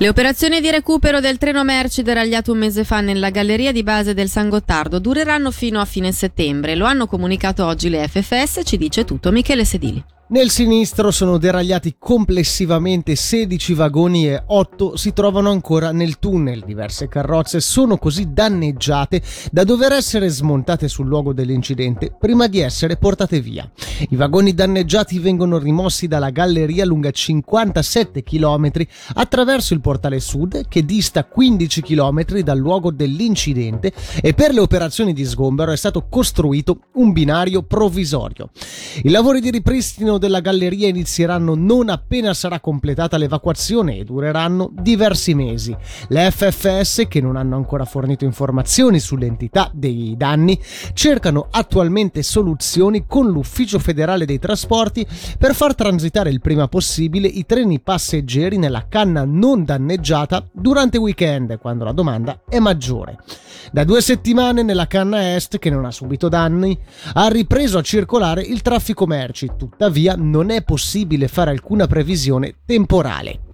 Le operazioni di recupero del treno merci deragliato un mese fa nella galleria di base del San Gottardo dureranno fino a fine settembre. Lo hanno comunicato oggi le FFS, ci dice tutto Michele Sedili. Nel sinistro sono deragliati complessivamente 16 vagoni e 8 si trovano ancora nel tunnel. Diverse carrozze sono così danneggiate da dover essere smontate sul luogo dell'incidente prima di essere portate via. I vagoni danneggiati vengono rimossi dalla galleria lunga 57 km attraverso il portale sud che dista 15 km dal luogo dell'incidente e per le operazioni di sgombero è stato costruito un binario provvisorio. I lavori di ripristino della galleria inizieranno non appena sarà completata l'evacuazione e dureranno diversi mesi. Le FFS, che non hanno ancora fornito informazioni sull'entità dei danni, cercano attualmente soluzioni con l'Ufficio federale dei trasporti per far transitare il prima possibile i treni passeggeri nella canna non danneggiata durante weekend, quando la domanda è maggiore. Da due settimane nella canna est, che non ha subito danni, ha ripreso a circolare il traffico merci, tuttavia non è possibile fare alcuna previsione temporale.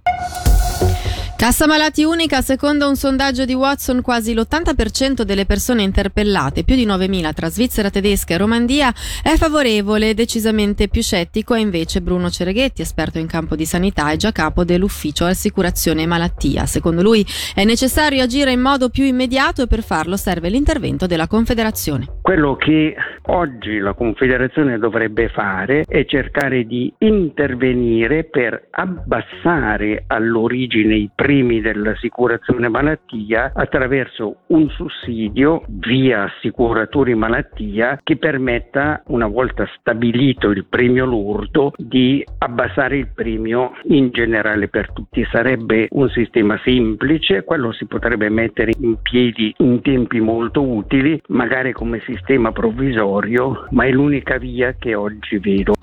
Cassa malati unica, secondo un sondaggio di Watson, quasi l'80% delle persone interpellate, più di 9.000 tra Svizzera tedesca e Romandia, è favorevole, decisamente più scettico è invece Bruno Cereghetti, esperto in campo di sanità e già capo dell'ufficio assicurazione malattia. Secondo lui è necessario agire in modo più immediato e per farlo serve l'intervento della Confederazione. Quello che oggi la Confederazione dovrebbe fare è cercare di intervenire per abbassare all'origine i prezzi primi dell'assicurazione malattia attraverso un sussidio via assicuratori malattia che permetta, una volta stabilito il premio lordo, di abbassare il premio in generale per tutti. Sarebbe un sistema semplice, quello si potrebbe mettere in piedi in tempi molto utili, magari come sistema provvisorio, ma è l'unica via che oggi vedo.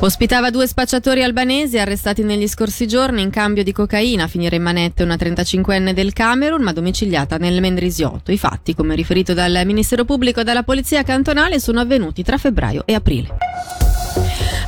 Ospitava due spacciatori albanesi arrestati negli scorsi giorni in cambio di cocaina a finire in manette una 35enne del Camerun ma domiciliata nel Mendrisiotto. I fatti, come riferito dal Ministero Pubblico e dalla Polizia Cantonale, sono avvenuti tra febbraio e aprile.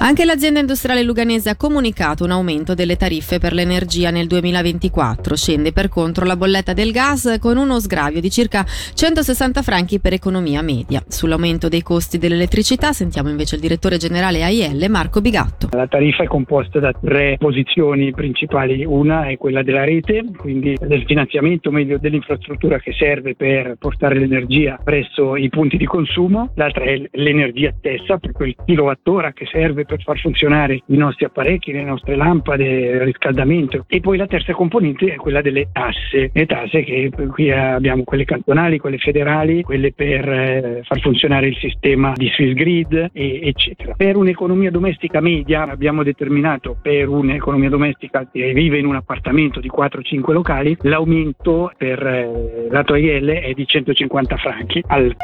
Anche l'azienda industriale luganese ha comunicato un aumento delle tariffe per l'energia nel 2024. Scende per contro la bolletta del gas con uno sgravio di circa 160 franchi per economia media. Sull'aumento dei costi dell'elettricità sentiamo invece il direttore generale AIL Marco Bigatto. La tariffa è composta da tre posizioni principali. Una è quella della rete, quindi del finanziamento meglio dell'infrastruttura che serve per portare l'energia presso i punti di consumo. L'altra è l'energia stessa, proprio il kilowattora che serve per far funzionare i nostri apparecchi, le nostre lampade, il riscaldamento. E poi la terza componente è quella delle tasse, le tasse che qui abbiamo quelle cantonali, quelle federali, quelle per eh, far funzionare il sistema di Swiss Grid, e, eccetera. Per un'economia domestica media abbiamo determinato per un'economia domestica che vive in un appartamento di 4-5 locali l'aumento per eh, lato IL è di 150 franchi al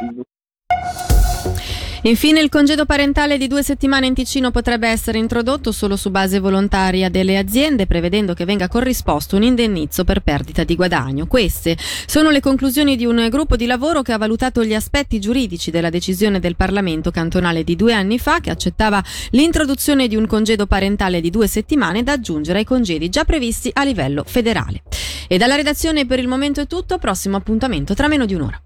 Infine il congedo parentale di due settimane in Ticino potrebbe essere introdotto solo su base volontaria delle aziende, prevedendo che venga corrisposto un indennizzo per perdita di guadagno. Queste sono le conclusioni di un gruppo di lavoro che ha valutato gli aspetti giuridici della decisione del Parlamento cantonale di due anni fa che accettava l'introduzione di un congedo parentale di due settimane da aggiungere ai congedi già previsti a livello federale. E dalla redazione per il momento è tutto, prossimo appuntamento tra meno di un'ora.